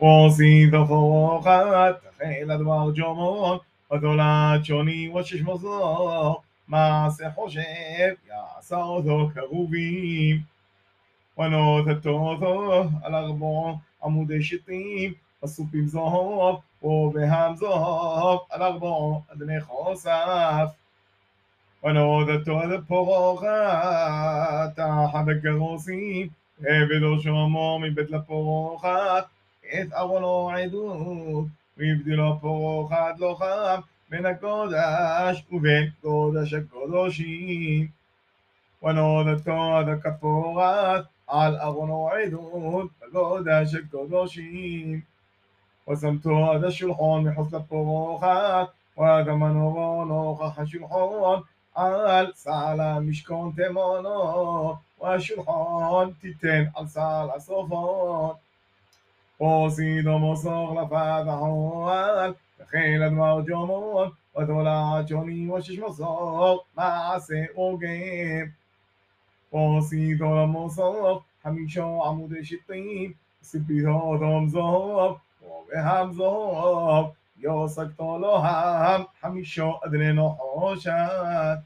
ועושי תפוחת, תחל הדבר ג'ומון, ותולד שוני ושש מזור, מעשה חושב, יעשה אותו כרובים. ונותתו אותו על ארבעו עמודי שתים, אסופים זהוב, ובהם זהוב, על ארבעו אדני חוסף. ונודתו על פורחת, תחת הכרוסים, הבדו שלמה מבית לפורחת, את ארונו עדות, והבדילו פורחת לא חם, בין הקודש ובין קודש הקודשים. ונודתו עד הכפורת, על ארונו עדות, בקודש הקודשים. ושמתו עד השולחון מחוץ לפורחת, ועד המנורו נוכח השולחון, על סל המשכון תמונו, והשולחון תיתן על סל הסופון. قصيد مستغلف فحول و شش وتلعجني وشش مصر مع سأجيب قصيد المصر همیشه عمود شطیم سپیده دم زهاب و به هم زهاب یا سکتالا هم. همیشه ادرین حاشد